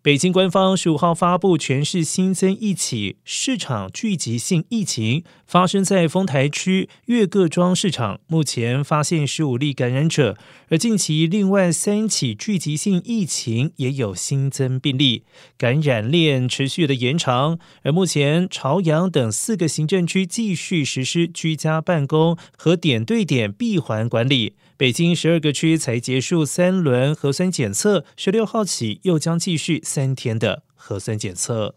北京官方十五号发布，全市新增一起市场聚集性疫情，发生在丰台区岳各庄市场，目前发现十五例感染者，而近期另外三起聚集性疫情也有新增病例，感染链持续的延长。而目前朝阳等四个行政区继续实施居家办公和点对点闭环管理。北京十二个区才结束三轮核酸检测，十六号起又将继续三天的核酸检测。